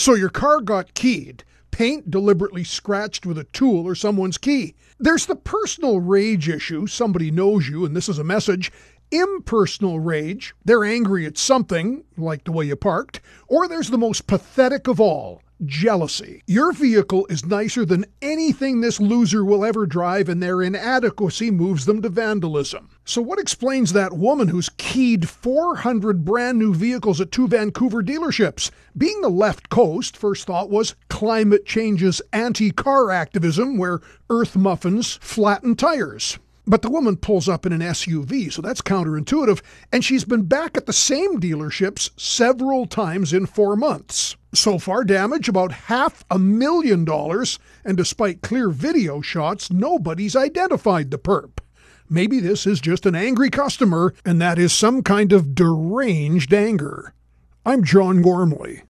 So your car got keyed, paint deliberately scratched with a tool or someone's key. There's the personal rage issue. Somebody knows you, and this is a message. Impersonal rage. They're angry at something, like the way you parked. Or there's the most pathetic of all jealousy. Your vehicle is nicer than anything this loser will ever drive, and their inadequacy moves them to vandalism. So, what explains that woman who's keyed 400 brand new vehicles at two Vancouver dealerships? Being the left coast, first thought was climate change's anti car activism, where earth muffins flatten tires. But the woman pulls up in an SUV, so that's counterintuitive, and she's been back at the same dealerships several times in four months. So far, damage about half a million dollars, and despite clear video shots, nobody's identified the perp. Maybe this is just an angry customer, and that is some kind of deranged anger. I'm John Gormley.